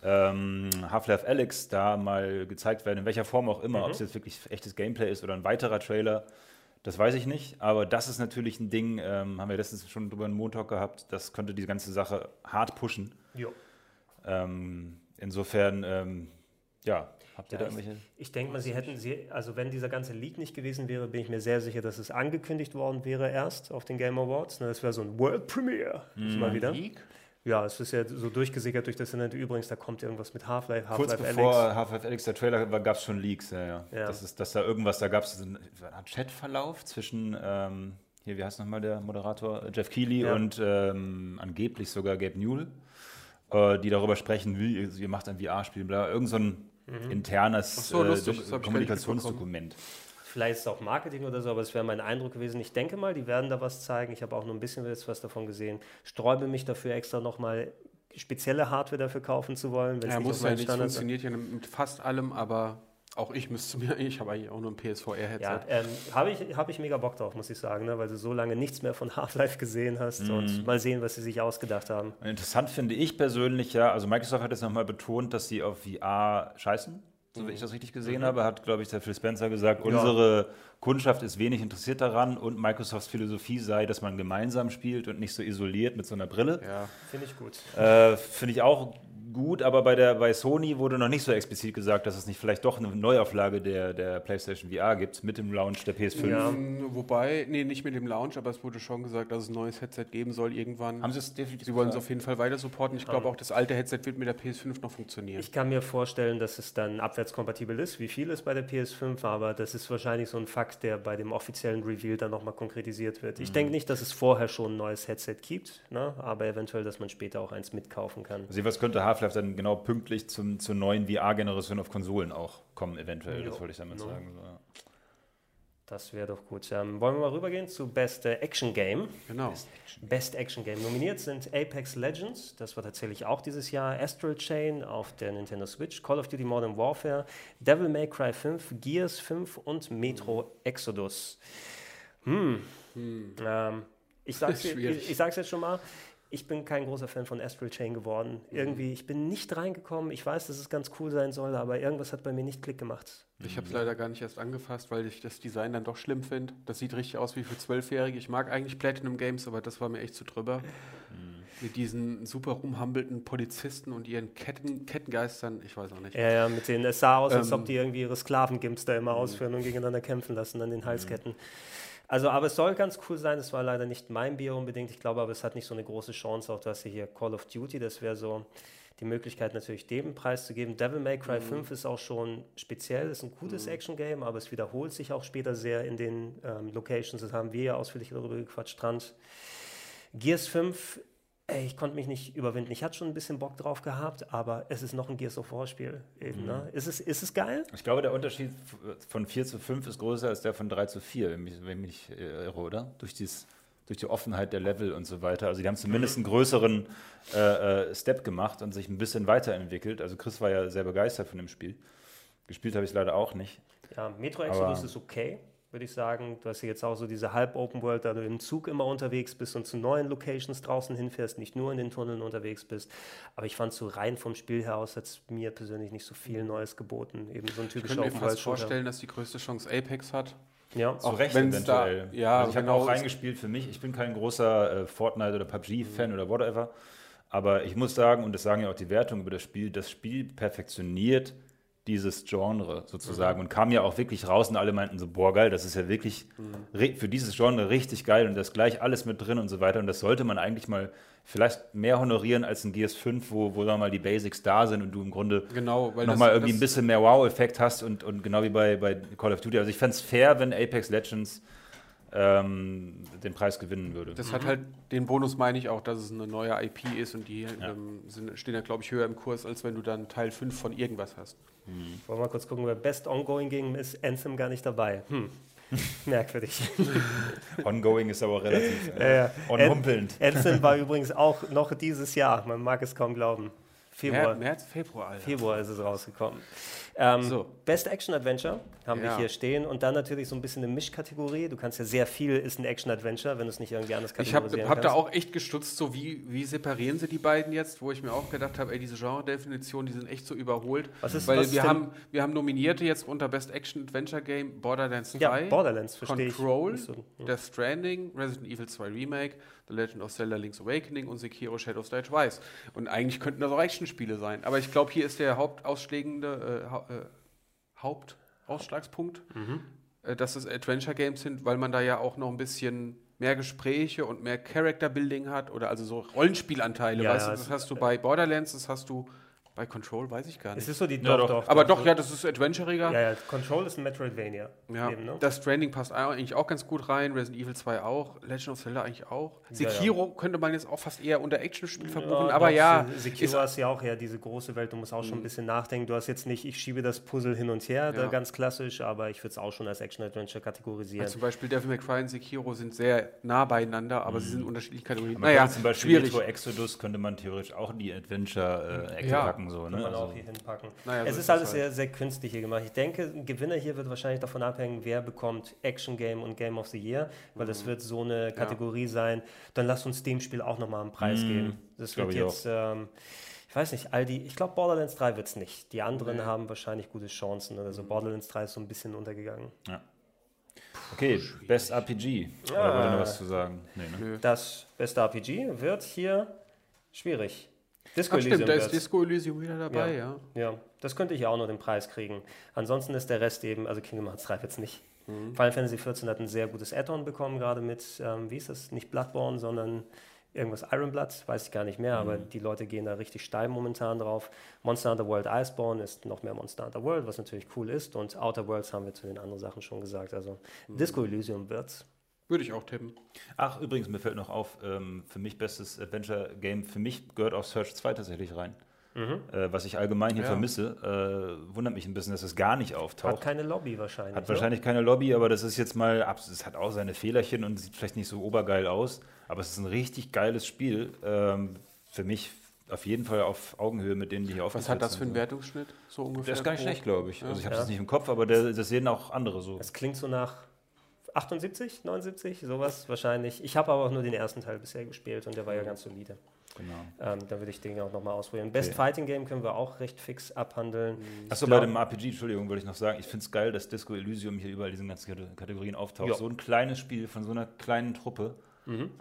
ähm, Half-Life Alyx da mal gezeigt werden, in welcher Form auch immer, Mhm. ob es jetzt wirklich echtes Gameplay ist oder ein weiterer Trailer, das weiß ich nicht. Aber das ist natürlich ein Ding, ähm, haben wir letztens schon drüber einen Montag gehabt, das könnte die ganze Sache hart pushen. Jo. Ähm, insofern, ähm, ja, habt ihr Ja, da irgendwelche? Ich denke mal, sie hätten, sie, also wenn dieser ganze Leak nicht gewesen wäre, bin ich mir sehr sicher, dass es angekündigt worden wäre erst auf den Game Awards. Ne, Das wäre so ein World Premiere. Mhm. Mal wieder. League? Ja, es ist ja so durchgesickert durch das Internet. Übrigens, da kommt irgendwas mit Half-Life, Kurz Half-Life bevor Alyx. Half-Life Alyx der Trailer war, gab es schon Leaks. Ja, ja. Ja. Das ist, dass da irgendwas, da gab es so einen Chatverlauf zwischen, ähm, hier, wie heißt nochmal der Moderator? Jeff Keighley Ja. und ähm, angeblich sogar Gabe Newell, äh, die darüber sprechen, wie ihr, macht ein VR-Spiel, bla, irgend so ein Mhm. internes so, äh, Kommunikationsdokument. Vielleicht ist es auch Marketing oder so, aber es wäre mein Eindruck gewesen. Ich denke mal, die werden da was zeigen. Ich habe auch nur ein bisschen jetzt was davon gesehen. Sträube mich dafür extra nochmal spezielle Hardware dafür kaufen zu wollen, wenn es Ja, nicht muss ja nicht. Standards funktioniert ja mit fast allem, aber auch ich müsste mir, ich habe eigentlich auch nur ein PSVR-Headset. Ja, ähm, habe ich, hab ich mega Bock drauf, muss ich sagen, ne? weil du so lange nichts mehr von Half-Life gesehen hast Mhm. und mal sehen, was sie sich ausgedacht haben. Interessant finde ich persönlich ja, also Microsoft hat jetzt nochmal betont, dass sie auf VR scheißen. So wie ich das richtig gesehen habe, hat, glaube ich, der Phil Spencer gesagt, Mhm. Ja. unsere Kundschaft ist wenig interessiert daran und Microsofts Philosophie sei, dass man gemeinsam spielt und nicht so isoliert mit so einer Brille. Ja. Finde ich gut. Äh, Finde ich auch gut, aber bei, der, bei Sony wurde noch nicht so explizit gesagt, dass es nicht vielleicht doch eine Neuauflage der, der PlayStation VR gibt mit dem Launch der PS5. Ja. Mm, Wobei, nee, nicht mit dem Launch, aber es wurde schon gesagt, dass es ein neues Headset geben soll irgendwann. Haben sie es definitiv Sie wollen es auf jeden Fall weiter supporten. Ich glaube auch, das alte Headset wird mit der PS5 noch funktionieren. Ich kann mir vorstellen, dass es dann abwärtskompatibel ist, wie viel es bei der PS5, aber das ist wahrscheinlich so ein Fakt, der bei dem offiziellen Reveal dann nochmal konkretisiert wird. Ich denke nicht, dass es vorher schon ein neues Headset gibt, ne? aber eventuell, dass man später auch eins mitkaufen kann. Also was könnte Half-Life dann genau pünktlich zum, zur neuen VR-Generation auf Konsolen auch kommen, eventuell. Jo. Das wollte ich damit No. sagen. So, ja. Das wäre doch gut. Ähm, wollen wir mal rübergehen zu Best äh, Action Game? Genau. Best Action. Best Action Game. Nominiert sind Apex Legends, das war tatsächlich auch dieses Jahr, Astral Chain auf der Nintendo Switch, Call of Duty Modern Warfare, Devil May Cry 5, Gears 5 und Metro Exodus. Hm. Ähm, ich sag's, ich, ich sag's jetzt schon mal. Ich bin kein großer Fan von Astral Chain geworden. Irgendwie, ich bin nicht reingekommen. Ich weiß, dass es ganz cool sein soll, aber irgendwas hat bei mir nicht Klick gemacht. Ich habe es leider gar nicht erst angefasst, weil ich das Design dann doch schlimm finde. Das sieht richtig aus wie für Zwölfjährige. Ich mag eigentlich Platinum Games, aber das war mir echt zu drüber. Mit diesen super rumhampelten Polizisten und ihren Ketten, Kettengeistern. Ich weiß auch nicht. Ja, ja, mit denen, es sah aus, als Ähm, ob die irgendwie ihre Sklavengimps da immer ausführen und gegeneinander kämpfen lassen an den Halsketten. Also, aber es soll ganz cool sein. Es war leider nicht mein Bier unbedingt. Ich glaube aber, es hat nicht so eine große Chance. Auch du hast hier Call of Duty. Das wäre so die Möglichkeit, natürlich dem Preis zu geben. Devil May Cry 5 ist auch schon speziell. Ist ein gutes Action-Game, aber es wiederholt sich auch später sehr in den ähm, Locations. Das haben wir ja ausführlich darüber gequatscht. Strand. Gears 5, ey, ich konnte mich nicht überwinden. Ich hatte schon ein bisschen Bock drauf gehabt, aber es ist noch ein Gears of War Spiel. Eben, ne? ist, es, ist es geil? Ich glaube, der Unterschied von 4 zu 5 ist größer als der von 3 zu 4, wenn wenn mich nicht äh, irre, oder? Durch, dies, durch die Offenheit der Level und so weiter. Also die haben zumindest einen größeren äh, äh, Step gemacht und sich ein bisschen weiterentwickelt. Also Chris war ja sehr begeistert von dem Spiel. Gespielt habe ich es leider auch nicht. Ja, Metro Exodus Aber- ist okay, würde ich sagen. Du hast ja jetzt auch so diese Halb-Open World, da du im Zug immer unterwegs bist und zu neuen Locations draußen hinfährst, nicht nur in den Tunneln unterwegs bist. Aber ich fand so rein vom Spiel her aus, hat es mir persönlich nicht so viel Neues geboten. Eben so ein Ich typischer könnte mir Open fast World Shooter. vorstellen, dass die größte Chance Apex hat. Ja, Zu Auch Recht wenn's da- eventuell. ja, also ich habe genau. auch reingespielt für mich. Ich bin kein großer äh, Fortnite- oder PUBG-Fan oder whatever. Aber ich muss sagen, und das sagen ja auch die Wertungen über das Spiel, das Spiel perfektioniert dieses Genre sozusagen und kam ja auch wirklich raus und alle meinten so, boah geil, das ist ja wirklich ri- für dieses Genre richtig geil und da ist gleich alles mit drin und so weiter und das sollte man eigentlich mal vielleicht mehr honorieren als ein Gears 5, wo, wo wir mal die Basics da sind und du im Grunde Genau, nochmal das- irgendwie ein das- bisschen mehr Wow-Effekt hast und, und genau wie bei, bei Call of Duty. Also ich fände es fair, wenn Apex Legends ähm, den Preis gewinnen würde. Das hat halt den Bonus, meine ich auch, dass es eine neue IP ist und die ähm, sind, stehen ja, glaube ich, höher im Kurs, als wenn du dann Teil 5 von irgendwas hast. wollen wir mal kurz gucken, wer Best Ongoing Game ist. Anthem gar nicht dabei. Hm. Merkwürdig. Ongoing ist aber relativ Ja, ja. äh, onhumpelnd. Anthem war übrigens auch noch dieses Jahr. Man mag es kaum glauben. Februar. März, Februar, Alter. Februar ist es rausgekommen. Ähm, So. Best Action Adventure haben wir Ja. hier stehen und dann natürlich so ein bisschen eine Mischkategorie. Du kannst ja sehr viel ist ein Action Adventure, wenn du es nicht irgendwie anders Ich habe kategorisieren hab da auch echt gestutzt, so wie, wie separieren sie die beiden jetzt, wo ich mir auch gedacht habe, ey, diese Genre-Definitionen, die sind echt so überholt. Was ist- Weil was wir, haben, wir haben Nominierte jetzt unter Best Action Adventure Game Borderlands 2, Ja, Borderlands ich. Control, nicht so. Ja. Death Stranding, Resident Evil 2 Remake, The Legend of Zelda Link's Awakening und Sekiro Shadows Die Twice. Und eigentlich könnten das auch Action-Spiele sein. Aber ich glaube, hier ist der hauptausschlägende äh, hau äh, Hauptausschlagspunkt, Mhm. äh, dass es Adventure Games sind, weil man da ja auch noch ein bisschen mehr Gespräche und mehr Character Building hat oder also so Rollenspielanteile. Ja, weißt ja, du, das hast du bei Borderlands, das hast du bei Control, weiß ich gar nicht. Es ist so die Ja, doch, doch. doch. Aber doch, ja, das ist adventuriger. Ja, ja, Control ist ein Metroidvania. Ja, Eben, ne? das Stranding passt eigentlich auch ganz gut rein, Resident Evil 2 auch, Legend of Zelda eigentlich auch. Ja, ja. Sekiro könnte man jetzt auch fast eher unter Actionspiel verbuchen, Ja, aber doch, ja, Sekiro ist ja auch ja diese große Welt, du musst auch schon ein bisschen nachdenken. Du hast jetzt nicht, ich schiebe das Puzzle hin und her, da Ja. ganz klassisch, aber ich würde es auch schon als Action-Adventure kategorisieren. zum Beispiel Devil May Cry und Sekiro sind sehr nah beieinander, aber sie sind unterschiedliche Kategorien. Man naja, zum Beispiel schwierig. Metro Exodus könnte man theoretisch auch in die Adventure-Ecke Ja. packen. So, Kann ne? man auch Also, hier hinpacken. Naja, so es ist ist alles halt. sehr, sehr künstlich hier gemacht. Ich denke, ein Gewinner hier wird wahrscheinlich davon abhängen, wer bekommt Action Game und Game of the Year, weil Mhm. das wird so eine Kategorie sein. Dann lass uns dem Spiel auch nochmal einen Preis Mhm. geben. Das wird ich jetzt, ähm, ich weiß nicht, all die, ich glaube Borderlands 3 wird es nicht. Die anderen Nee. haben wahrscheinlich gute Chancen oder so. Borderlands 3 ist so ein bisschen untergegangen. okay, Best RPG. Oder wollt ihr noch was zu sagen? Nee, ne? Das beste RPG wird hier schwierig. Disco Ach, stimmt, da ist. Disco Elysium wieder dabei, ja. Ja, das könnte ich ja auch noch den Preis kriegen. Ansonsten ist der Rest eben, also Kingdom Hearts 3 jetzt nicht. Mhm. Final Fantasy XIV hat ein sehr gutes Add-on bekommen, gerade mit, ähm, wie ist das, nicht Bloodborne, sondern irgendwas Iron Blood, weiß ich gar nicht mehr, aber die Leute gehen da richtig steil momentan drauf. Monster Hunter World Iceborne ist noch mehr Monster Hunter World, was natürlich cool ist und Outer Worlds haben wir zu den anderen Sachen schon gesagt, also Disco Elysium wird's. Würde ich auch tippen. Ach, übrigens, mir fällt noch auf, ähm, für mich bestes Adventure-Game, für mich gehört auch Search 2 tatsächlich rein. mhm. äh, was ich allgemein hier Ja. vermisse. Äh, wundert mich ein bisschen, dass es gar nicht Hat auftaucht. keine Lobby wahrscheinlich. Hat ne? wahrscheinlich keine Lobby, aber das ist jetzt mal, es hat auch seine Fehlerchen und sieht vielleicht nicht so obergeil aus, aber es ist ein richtig geiles Spiel. Ähm, für mich auf jeden Fall auf Augenhöhe mit denen, die hier Was aufgesetzt hat das für einen. Wertungsschnitt? So ungefähr? Der ist gar nicht schlecht, glaube ich. Also ich habe Ja. das nicht im Kopf, aber der, das sehen auch andere so. Es klingt so nach 78, 79, sowas wahrscheinlich. Ich habe aber auch nur den ersten Teil bisher gespielt und der war ja ganz solide. Genau. Ähm, da würde ich den auch nochmal ausprobieren. Best Okay. Fighting Game können wir auch recht fix abhandeln. Achso, bei dem RPG, Entschuldigung, wollte ich noch sagen, ich finde es geil, dass Disco Elysium hier überall diesen ganzen Kate- Kategorien auftaucht. Ja. So ein kleines Spiel von so einer kleinen Truppe.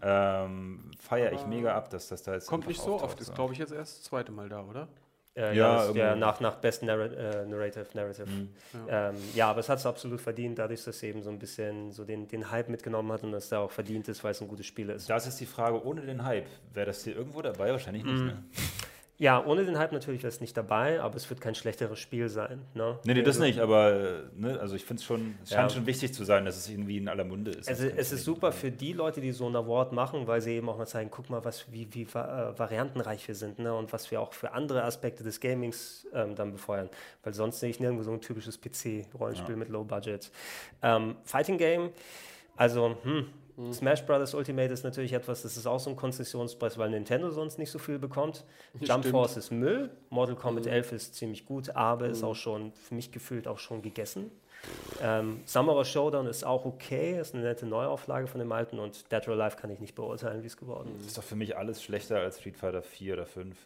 Ähm, Feiere ich mega ab, dass das da jetzt Kommt nicht so auftaucht, oft, ist glaube ich jetzt erst das zweite Mal da, oder? Äh, Ja, ja, das, ja nach, nach Best Narra äh, Narrative. Narrative. Mhm. Ja. Ähm, ja, aber es hat es absolut verdient, dadurch, dass es eben so ein bisschen so den, den Hype mitgenommen hat und dass da auch verdient ist, weil es ein gutes Spiel ist. Da ist die Frage, ohne den Hype, wäre das hier irgendwo dabei? Wahrscheinlich nicht, ne? Ja, ohne den Hype natürlich wäre es nicht dabei, aber es wird kein schlechteres Spiel sein. Ne? Nee, nee, das Also- nicht, aber äh, ne, also ich finde es schon, es Ja. scheint schon wichtig zu sein, dass es irgendwie in aller Munde ist. Also es ist super für die Leute, die so ein Award machen, weil sie eben auch mal zeigen, guck mal, was, wie, wie äh, variantenreich wir sind ne? und was wir auch für andere Aspekte des Gamings ähm, dann befeuern. Weil sonst sehe ich nirgendwo so ein typisches PC-Rollenspiel mit Low Budget. Ähm, Fighting Game, also hm, Smash Brothers Ultimate ist natürlich etwas, das ist auch so ein Konzessionspreis, weil Nintendo sonst nicht so viel bekommt. Jump Stimmt. Force ist Müll, Mortal Kombat 11 ist ziemlich gut, aber ist auch schon, für mich gefühlt auch schon gegessen. Ähm, Samurai Showdown ist auch okay, ist eine nette Neuauflage von dem alten und Dead or Alive kann ich nicht beurteilen, wie es geworden Das ist. ist doch für mich alles schlechter als Street Fighter 4 oder 5.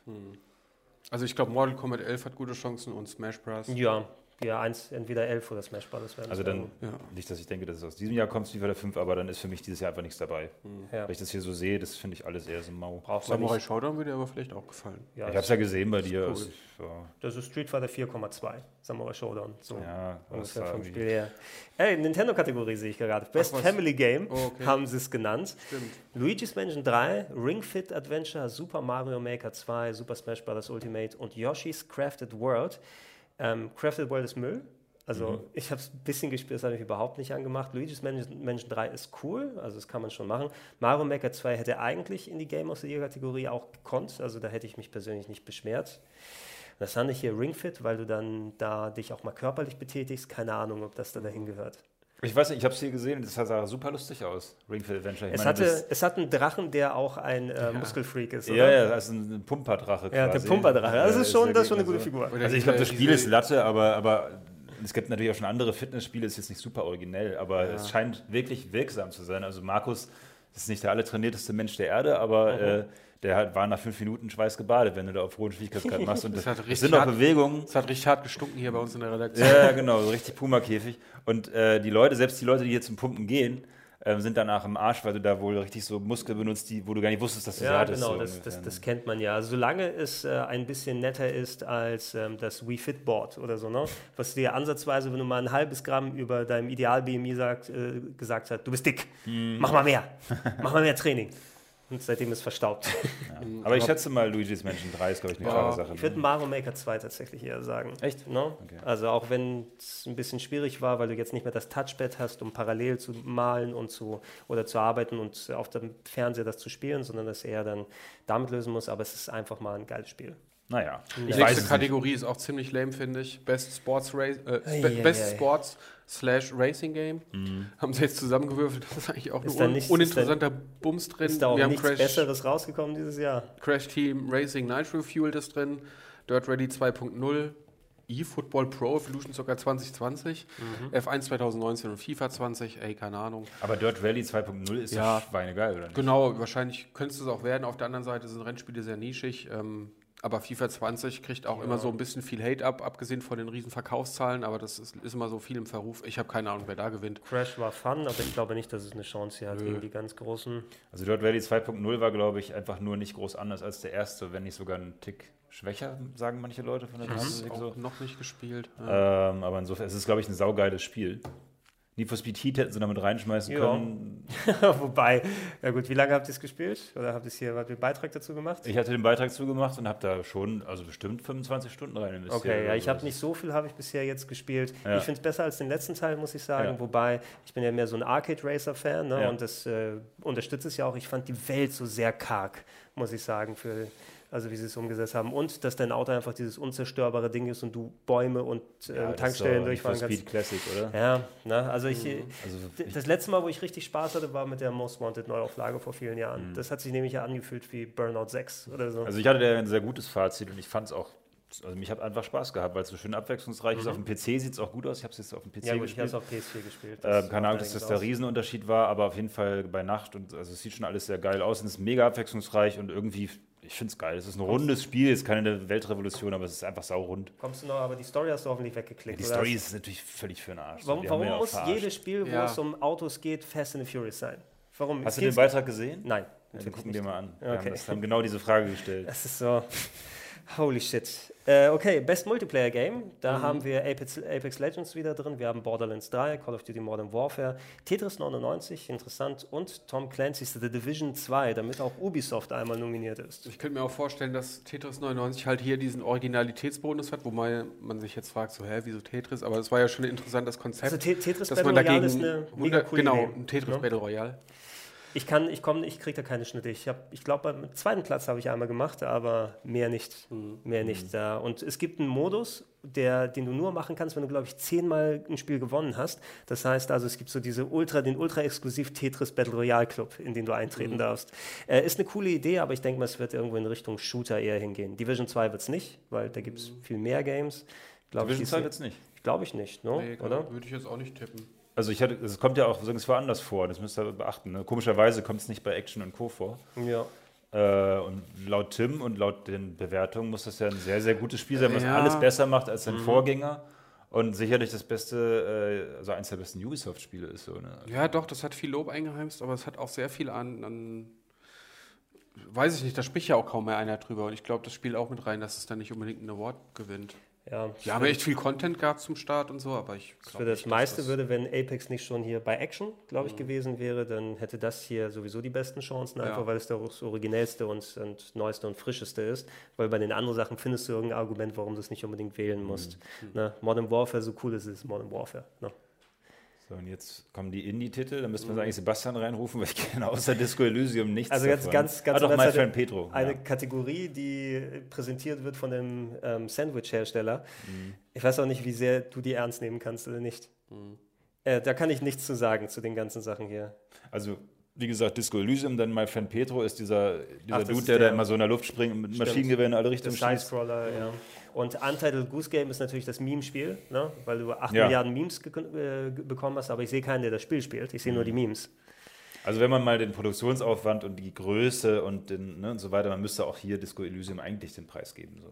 Also ich glaube, Mortal Kombat 11 hat gute Chancen und Smash Bros. Ja, ja, eins, entweder 11 oder Smash Brothers werden. Also dann, Ja. nicht, dass ich denke, dass es aus diesem Jahr kommt, Street Fighter 5, aber dann ist für mich dieses Jahr einfach nichts dabei. ja, Weil ich das hier so sehe, das finde ich alles eher so mau. braucht Samurai nicht. Showdown würde dir aber vielleicht auch gefallen. Ja, ich habe es ja gesehen bei dir. cool. also, ja, das ist Street Fighter 4,2, Samurai Showdown. So. ja, das Ungefähr vom irgendwie- Spiel her. Ey, Nintendo-Kategorie sehe ich gerade. Best was? Family Game Oh, okay. haben sie es genannt. Stimmt. Luigi's Mansion 3, Ring Fit Adventure, Super Mario Maker 2, Super Smash Bros. Ultimate und Yoshi's Crafted World. Ähm, Crafted World ist Müll. Also Mhm. ich habe es ein bisschen gespielt, das habe ich überhaupt nicht angemacht. Luigi's Mansion, Mansion 3 ist cool, also das kann man schon machen. Mario Maker 2 hätte eigentlich in die Game of the Year Kategorie auch gekonnt, also da hätte ich mich persönlich nicht beschwert. Das fand ich hier Ring Fit, weil du dann da dich auch mal körperlich betätigst. Keine Ahnung, ob das da dahin gehört. Ich weiß nicht, ich habe es hier gesehen das sah super lustig aus. Ring Fit Adventure. Ich Es, meine, hatte, es hat einen Drachen, der auch ein äh, Muskelfreak ist. ja, oder? ja, das ist ein Pumperdrache Ja, der quasi. Pumperdrache. Das Ja, ist schon, ja das ist schon eine gute Figur. Also ich glaube, das Spiel ist Latte, aber, aber es gibt natürlich auch schon andere Fitnessspiele, ist jetzt nicht super originell, aber Ja. es scheint wirklich wirksam zu sein. Also Markus ist nicht der allertrainierteste Mensch der Erde, aber äh, der hat, war nach fünf Minuten schweißgebadet, wenn du da auf hohen Schwierigkeitsgrad machst. Und das, Das hat das richtig sind auch hart- Bewegungen. Es hat richtig hart gestunken hier bei uns in der Redaktion. Ja, genau, so richtig Puma-Käfig. Und äh, die Leute, selbst die Leute, die hier zum Pumpen gehen, ähm, sind danach im Arsch, weil du da wohl richtig so Muskeln benutzt, die, wo du gar nicht wusstest, dass du sie Ja, hattest. genau, so das, ungefähr, das, ne? das kennt man ja. Solange es äh, ein bisschen netter ist als ähm, das Wii Fit Board oder so, ne? was dir ansatzweise, wenn du mal ein halbes Gramm über deinem Ideal-BMI sagt, äh, gesagt hat, du bist dick, Hm. mach mal mehr, mach mal mehr Training. Und seitdem ist verstaubt. Aber ich schätze mal, Luigi's Mansion 3 ist, glaube ich, eine Ja, klare Sache. Ich würde ne? Mario Maker 2 tatsächlich eher sagen. Echt? Ne? Okay. Also auch wenn es ein bisschen schwierig war, weil du jetzt nicht mehr das Touchpad hast, um parallel zu malen und zu oder zu arbeiten und auf dem Fernseher das zu spielen, sondern das eher dann damit lösen muss, aber es ist einfach mal ein geiles Spiel. Naja, Die ich nächste es nicht. Kategorie ist auch ziemlich lame, finde ich. Best Sports Race, äh, Best. Sports slash Racing Game. Mhm. Haben sie jetzt zusammengewürfelt. Das ist eigentlich auch Ist ein da nichts- uninteressanter Bums drin. Ist da auch Wir haben nichts Crash, Besseres rausgekommen dieses Jahr? Crash Team Racing Nitro Fuel ist drin. Dirt Ready 2.0. eFootball Pro Evolution Soccer 2020, Mhm. F1 2019 und FIFA 20, ey, keine Ahnung. Aber Dirt Rally 2.0 ist Ja. ja schweinegeil, oder nicht? Genau, wahrscheinlich könnte es auch werden. Auf der anderen Seite sind Rennspiele sehr nischig. Ähm, aber FIFA 20 kriegt auch immer so ein bisschen viel Hate ab, abgesehen von den riesen Verkaufszahlen. Aber das ist, ist immer so viel im Verruf. Ich habe keine Ahnung, wer da gewinnt. Crash war fun, aber ich glaube nicht, dass es eine Chance hier hat Nö. gegen die ganz großen. Also Dirt Rally 2.0 war, glaube ich, einfach nur nicht groß anders als der erste, wenn nicht sogar ein Tick schwächer, sagen manche Leute von der Ich habe es Statistik auch so. noch nicht gespielt. Ja. Ähm, aber insofern, es ist, glaube ich, ein saugeiles Spiel. Need for Speed Heat hätten sie damit reinschmeißen Ja. können. Wobei, ja gut, wie lange habt ihr es gespielt? Oder habt ihr hier, habt ihr einen Beitrag dazu gemacht? Ich hatte den Beitrag zugemacht und habe da schon, also bestimmt 25 Stunden rein investiert. Okay, ja, ich habe nicht so viel, habe ich bisher jetzt gespielt. Ja. Ich finde es besser als den letzten Teil, muss ich sagen. Ja. Wobei, ich bin ja mehr so ein Arcade-Racer-Fan ne? Ja. und das äh, unterstütze es ja auch. Ich fand die Welt so sehr karg, muss ich sagen. Für, also wie sie es umgesetzt haben. Und dass dein Auto einfach dieses unzerstörbare Ding ist und du Bäume und äh, ja, Tankstellen durchfahren kannst. Speed Classic, oder? Ja, ne? also, ich, mhm. also das letzte Mal, wo ich richtig Spaß hatte, war mit der Most Wanted Neuauflage vor vielen Jahren. Mhm. Das hat sich nämlich ja angefühlt wie Burnout 6 oder so. Also ich hatte da ein sehr gutes Fazit und ich fand es auch also mich hat einfach Spaß gehabt, weil es so schön abwechslungsreich mhm. ist. Auf dem PC sieht es auch gut aus. Ich habe es jetzt auf dem PC ja, gut, gespielt. Ich habe es auf PS4 gespielt. Äh, keine Ahnung, dass das der Riesenunterschied war, aber auf jeden Fall bei Nacht und also es sieht schon alles sehr geil aus und es ist mega abwechslungsreich und irgendwie, ich finde es geil. Es ist ein rundes Spiel, es ist keine Weltrevolution, aber es ist einfach saurund. Kommst du noch, aber die Story hast du hoffentlich weggeklickt. Ja, die Story ist natürlich völlig für den Arsch. Warum, warum muss verarscht. jedes Spiel, wo ja. es um Autos geht, Fast and Furious sein? Warum? Hast du den Beitrag gesehen? Nein. Dann gucken wir mal an. Okay. Wir haben, das, haben genau diese Frage gestellt. Das ist so. Holy shit. Äh, okay, Best Multiplayer Game. Da mhm. haben wir Apex, Apex, Legends wieder drin. Wir haben Borderlands 3, Call of Duty Modern Warfare, Tetris 99, interessant. Und Tom Clancy's The Division 2, damit auch Ubisoft einmal nominiert ist. Ich könnte mir auch vorstellen, dass Tetris 99 halt hier diesen Originalitätsbonus hat, wobei man sich jetzt fragt, so, hä, wieso Tetris? Aber das war ja schon ein interessantes Konzept. Also Tetris Battle Royale ist eine mega coole Genau, ein Tetris ja. Battle Royale. Ich kann, ich komme, ich kriege da keine Schnitte. Ich, ich glaube, beim zweiten Platz habe ich einmal gemacht, aber mehr nicht. Mhm. Mehr nicht. Mhm. Und es gibt einen Modus, der, den du nur machen kannst, wenn du, glaube ich, zehnmal ein Spiel gewonnen hast. Das heißt also, es gibt so diese Ultra, den ultra-exklusiv Tetris Battle Royale Club, in den du eintreten mhm. darfst. Äh, ist eine coole Idee, aber ich denke mal, es wird irgendwo in Richtung Shooter eher hingehen. Division 2 wird es nicht, weil da gibt es mhm. viel mehr Games. Glaub Division 2 wird es nicht. Glaube ich nicht, no? nee, oder? Würde ich jetzt auch nicht tippen. Also ich hatte, es kommt ja auch es woanders vor, das müsst ihr beachten. Ne? Komischerweise kommt es nicht bei Action und Co. vor. Ja. Äh, und laut Tim und laut den Bewertungen muss das ja ein sehr, sehr gutes Spiel sein, was ja. alles besser macht als sein mhm. Vorgänger. Und sicherlich das beste, äh, also eins der besten Ubisoft-Spiele ist so. Ne? Ja, doch, das hat viel Lob eingeheimst, aber es hat auch sehr viel an, an weiß ich nicht, da spricht ja auch kaum mehr einer drüber. Und ich glaube, das spielt auch mit rein, dass es dann nicht unbedingt einen Award gewinnt. Ja, ja haben echt viel Content gehabt zum Start und so, aber ich glaube. Für das meiste das würde, wenn Apex nicht schon hier bei Action, glaube ich, mhm. gewesen wäre, dann hätte das hier sowieso die besten Chancen, einfach ja. weil es das originellste und, und, neueste und frischeste ist. Weil bei den anderen Sachen findest du irgendein Argument, warum du es nicht unbedingt wählen musst. Mhm. Ne? Modern Warfare, so cool ist es, Modern Warfare. Ne? So, und jetzt kommen die Indie-Titel. Da müssen wir mhm. eigentlich Sebastian reinrufen, weil ich kenne außer Disco Elysium nichts Also ganz, davon. ganz, ganz ah, doch, mein Friend Petro. Eine ja. Kategorie, die präsentiert wird von dem ähm, Sandwich-Hersteller. Mhm. Ich weiß auch nicht, wie sehr du die ernst nehmen kannst oder nicht. Mhm. Äh, da kann ich nichts zu sagen zu den ganzen Sachen hier. Also wie gesagt, Disco Elysium, dann mein Fan Petro ist dieser, dieser Ach, Dude, der, der, da immer so in der Luft springt und mit Maschinengewehren in alle Richtungen schießt. Scroller, ja. Und Untitled Goose Game ist natürlich das Meme-Spiel, ne? weil du 8 ja. Milliarden Memes äh, bekommen hast, aber ich sehe keinen, der das Spiel spielt. Ich sehe mhm. nur die Memes. Also wenn man mal den Produktionsaufwand und die Größe und, den, ne, und so weiter, man müsste auch hier Disco Elysium eigentlich den Preis geben. So.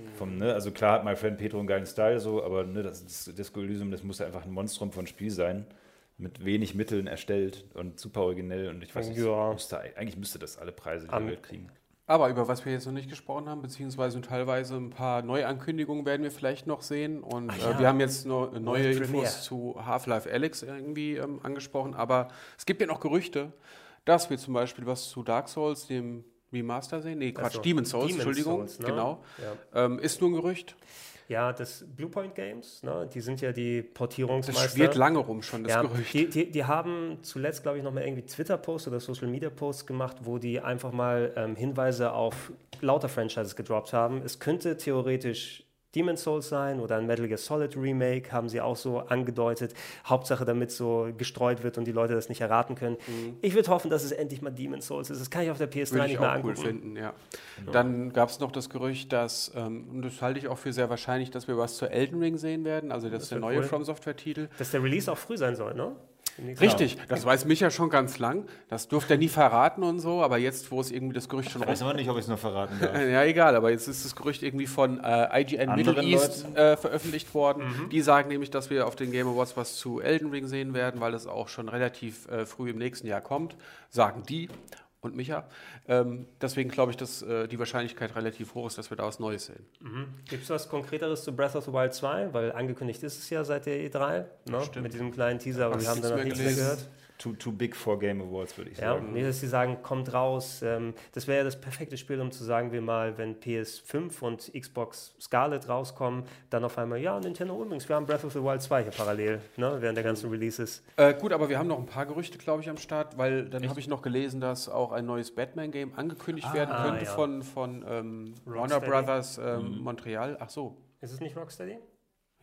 Mhm. Vom, ne, also klar hat mein Friend Petro einen geilen Style, so, aber ne, das, das Disco Elysium, das muss einfach ein Monstrum von Spiel sein mit wenig Mitteln erstellt und super originell und ich weiß nicht, ja. müsste, eigentlich müsste das alle Preise der Welt kriegen. Aber über was wir jetzt noch nicht gesprochen haben, beziehungsweise teilweise ein paar Neuankündigungen werden wir vielleicht noch sehen. Und äh, ja. äh, wir haben jetzt noch neue Infos zu Half-Life Alex irgendwie ähm, angesprochen. Aber es gibt ja noch Gerüchte, dass wir zum Beispiel was zu Dark Souls, dem Remaster sehen. Nee, Quatsch, also, Demon's Souls, Demon's Entschuldigung. Souls, ne? Genau. Ja. Ähm, ist nur ein Gerücht. Ja, das Bluepoint Games, ne, die sind ja die Portierungsmeister. Das schwirrt lange rum schon, das ja, Gerücht. Die, die, die, haben zuletzt, glaube ich, noch mal irgendwie Twitter-Posts oder Social-Media-Posts gemacht, wo die einfach mal ähm, Hinweise auf lauter Franchises gedroppt haben. Es könnte theoretisch Demon's Souls sein oder ein Metal Gear Solid Remake, haben sie auch so angedeutet. Hauptsache, damit so gestreut wird und die Leute das nicht erraten können. Mhm. Ich würde hoffen, dass es endlich mal Demon's Souls ist. Das kann ich auf der PS3 würde nicht mehr angucken. Cool finden, ja. Genau. Dann gab es noch das Gerücht, dass, ähm, und das halte ich auch für sehr wahrscheinlich, dass wir was zu Elden Ring sehen werden. Also, das, das ist der neue cool. From Software-Titel. Dass der Release auch früh sein soll, ne? Richtig, das weiß Micha schon ganz lang. Das durfte er nie verraten und so, aber jetzt, wo es irgendwie das Gerücht schon. Ich weiß aber nicht, ob ich es noch verraten darf. ja, egal, aber jetzt ist das Gerücht irgendwie von äh, IGN Anderen Middle East äh, veröffentlicht worden. Mhm. Die sagen nämlich, dass wir auf den Game Awards was zu Elden Ring sehen werden, weil es auch schon relativ äh, früh im nächsten Jahr kommt. Sagen die und Micha. Ähm, deswegen glaube ich, dass äh, die Wahrscheinlichkeit relativ hoch ist, dass wir da was Neues sehen. Mhm. Gibt es was Konkreteres zu Breath of the Wild 2? Weil angekündigt ist es ja seit der E3, ne? mit diesem kleinen Teaser, aber wir haben da noch nichts mehr gehört. Too, too big for Game Awards, würde ich Ja, sagen. nee, dass sie sagen, kommt raus. Ähm, das wäre ja das perfekte Spiel, um zu sagen, wir mal, wenn PS5 und Xbox Scarlet rauskommen, dann auf einmal, ja, Nintendo übrigens, wir haben Breath of the Wild 2 hier parallel, ne, während der ganzen Releases. Äh, gut, aber wir haben noch ein paar Gerüchte, glaube ich, am Start, weil dann habe ich noch gelesen, dass auch ein neues Batman-Game angekündigt werden Ah, könnte ja. von, von ähm, Warner. Brothers ähm, Montreal. Ach so, Ist es nicht Rocksteady?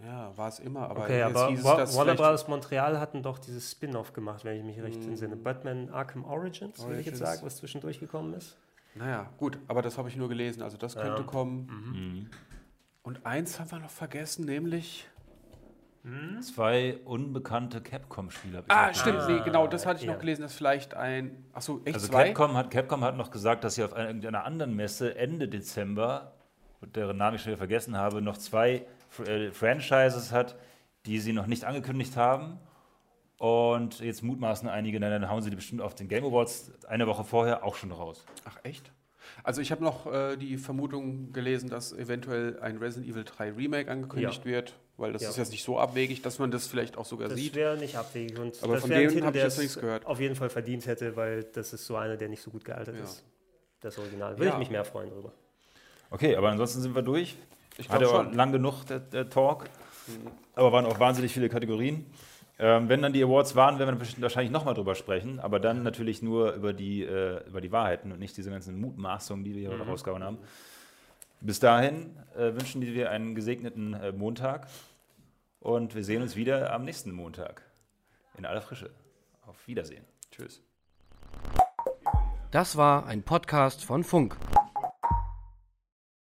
Ja, war es immer. Aber Okay, aber hieß Wa Warner Brothers Montreal hatten doch dieses Spin-off gemacht, wenn ich mich recht entsinne. Batman Arkham Origins, will ich jetzt Origins. sagen, was zwischendurch gekommen ist. Naja, gut, aber das habe ich nur gelesen. Also das könnte Ja. kommen. Mhm. Und eins haben wir noch vergessen, nämlich. Zwei unbekannte Capcom-Spiele. hab ich Ah, stimmt, nee, genau, das hatte ich ja. noch gelesen, dass vielleicht ein. Achso, echt Also zwei? Capcom hat, Capcom hat noch gesagt, dass sie auf einer, irgendeiner anderen Messe Ende Dezember, deren Namen ich schon wieder vergessen habe, noch zwei äh, Franchises hat, die sie noch nicht angekündigt haben. Und jetzt mutmaßen einige, dann hauen sie die bestimmt auf den Game Awards eine Woche vorher auch schon raus. Ach, echt? Also ich habe noch äh, die Vermutung gelesen, dass eventuell ein Resident Evil 3 Remake angekündigt Ja. wird, weil das Ja. ist jetzt nicht so abwegig, dass man das vielleicht auch sogar Das sieht. wäre nicht abwegig. Und Aber das von dem Titel, hab ich der jetzt es nichts gehört. auf jeden Fall verdient hätte, weil das ist so einer, der nicht so gut gealtert Ja. ist. Das Original. Würde Ja. ich mich mehr freuen drüber. Okay, aber ansonsten sind wir durch. Ich Hatte schon. lang genug der, der Talk. Aber waren auch wahnsinnig viele Kategorien. Ähm, wenn dann die Awards waren, werden wir wahrscheinlich nochmal drüber sprechen, aber dann natürlich nur über die, äh, über die Wahrheiten und nicht diese ganzen Mutmaßungen, die wir hier rausgehauen haben. Bis dahin äh, wünschen wir einen gesegneten äh, Montag und wir sehen uns wieder am nächsten Montag in aller Frische. Auf Wiedersehen. Tschüss. Das war ein Podcast von Funk.